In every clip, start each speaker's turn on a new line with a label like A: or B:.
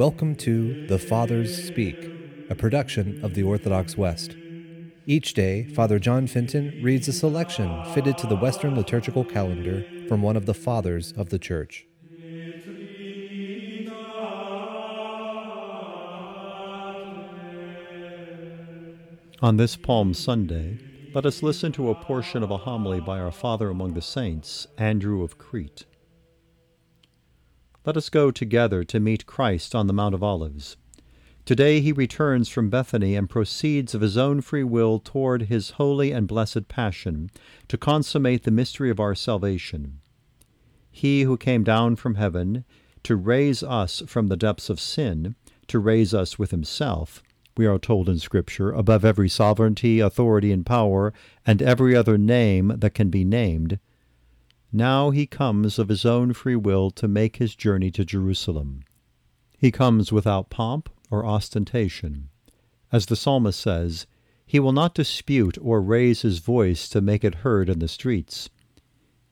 A: Welcome to The Fathers Speak, a production of the Orthodox West. Each day, Father John Fenton reads a selection fitted to the Western liturgical calendar from one of the Fathers of the Church.
B: On this Palm Sunday, let us listen to a portion of a homily by our Father among the Saints, Andrew of Crete. Let us go together to meet Christ on the Mount of Olives. Today he returns from Bethany and proceeds of his own free will toward his holy and blessed Passion to consummate the mystery of our salvation. He who came down from heaven to raise us from the depths of sin, to raise us with himself, we are told in Scripture, above every sovereignty, authority, and power, and every other name that can be named, now he comes of his own free will to make his journey to Jerusalem. He comes without pomp or ostentation. As the psalmist says, he will not dispute or raise his voice to make it heard in the streets.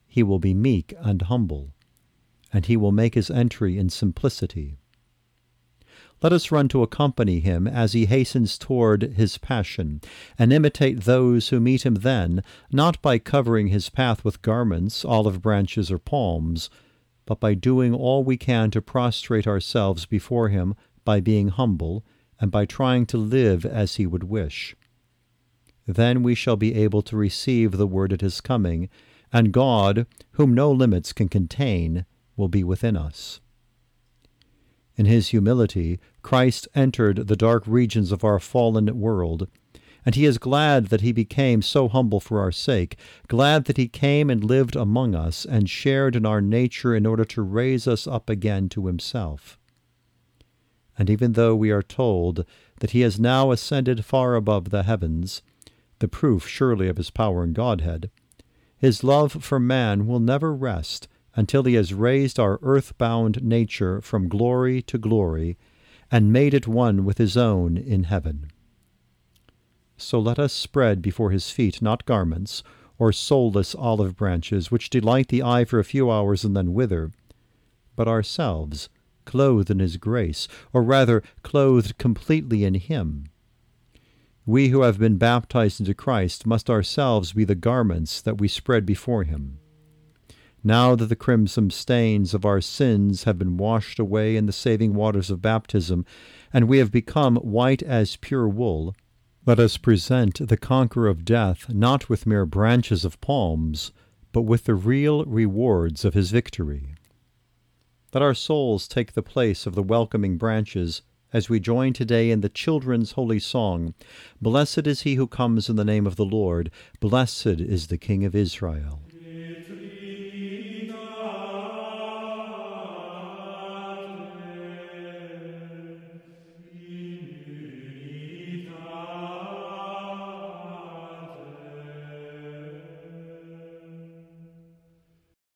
B: He will be meek and humble, and he will make his entry in simplicity. Let us run to accompany him as he hastens toward his passion, and imitate those who meet him then, not by covering his path with garments, olive branches, or palms, but by doing all we can to prostrate ourselves before him by being humble, and by trying to live as he would wish. Then we shall be able to receive the word at his coming, and God, whom no limits can contain, will be within us. In his humility, Christ entered the dark regions of our fallen world, and he is glad that he became so humble for our sake, glad that he came and lived among us and shared in our nature in order to raise us up again to himself. And even though we are told that he has now ascended far above the heavens, the proof surely of his power and Godhead, his love for man will never rest until he has raised our earth-bound nature from glory to glory and made it one with his own in heaven. So let us spread before his feet not garments, or soulless olive branches, which delight the eye for a few hours and then wither, but ourselves, clothed in his grace, or rather clothed completely in him. We who have been baptized into Christ must ourselves be the garments that we spread before him. Now that the crimson stains of our sins have been washed away in the saving waters of baptism, and we have become white as pure wool, let us present the conqueror of death not with mere branches of palms, but with the real rewards of his victory. Let our souls take the place of the welcoming branches as we join today in the children's holy song Blessed is he who comes in the name of the Lord, blessed is the King of Israel.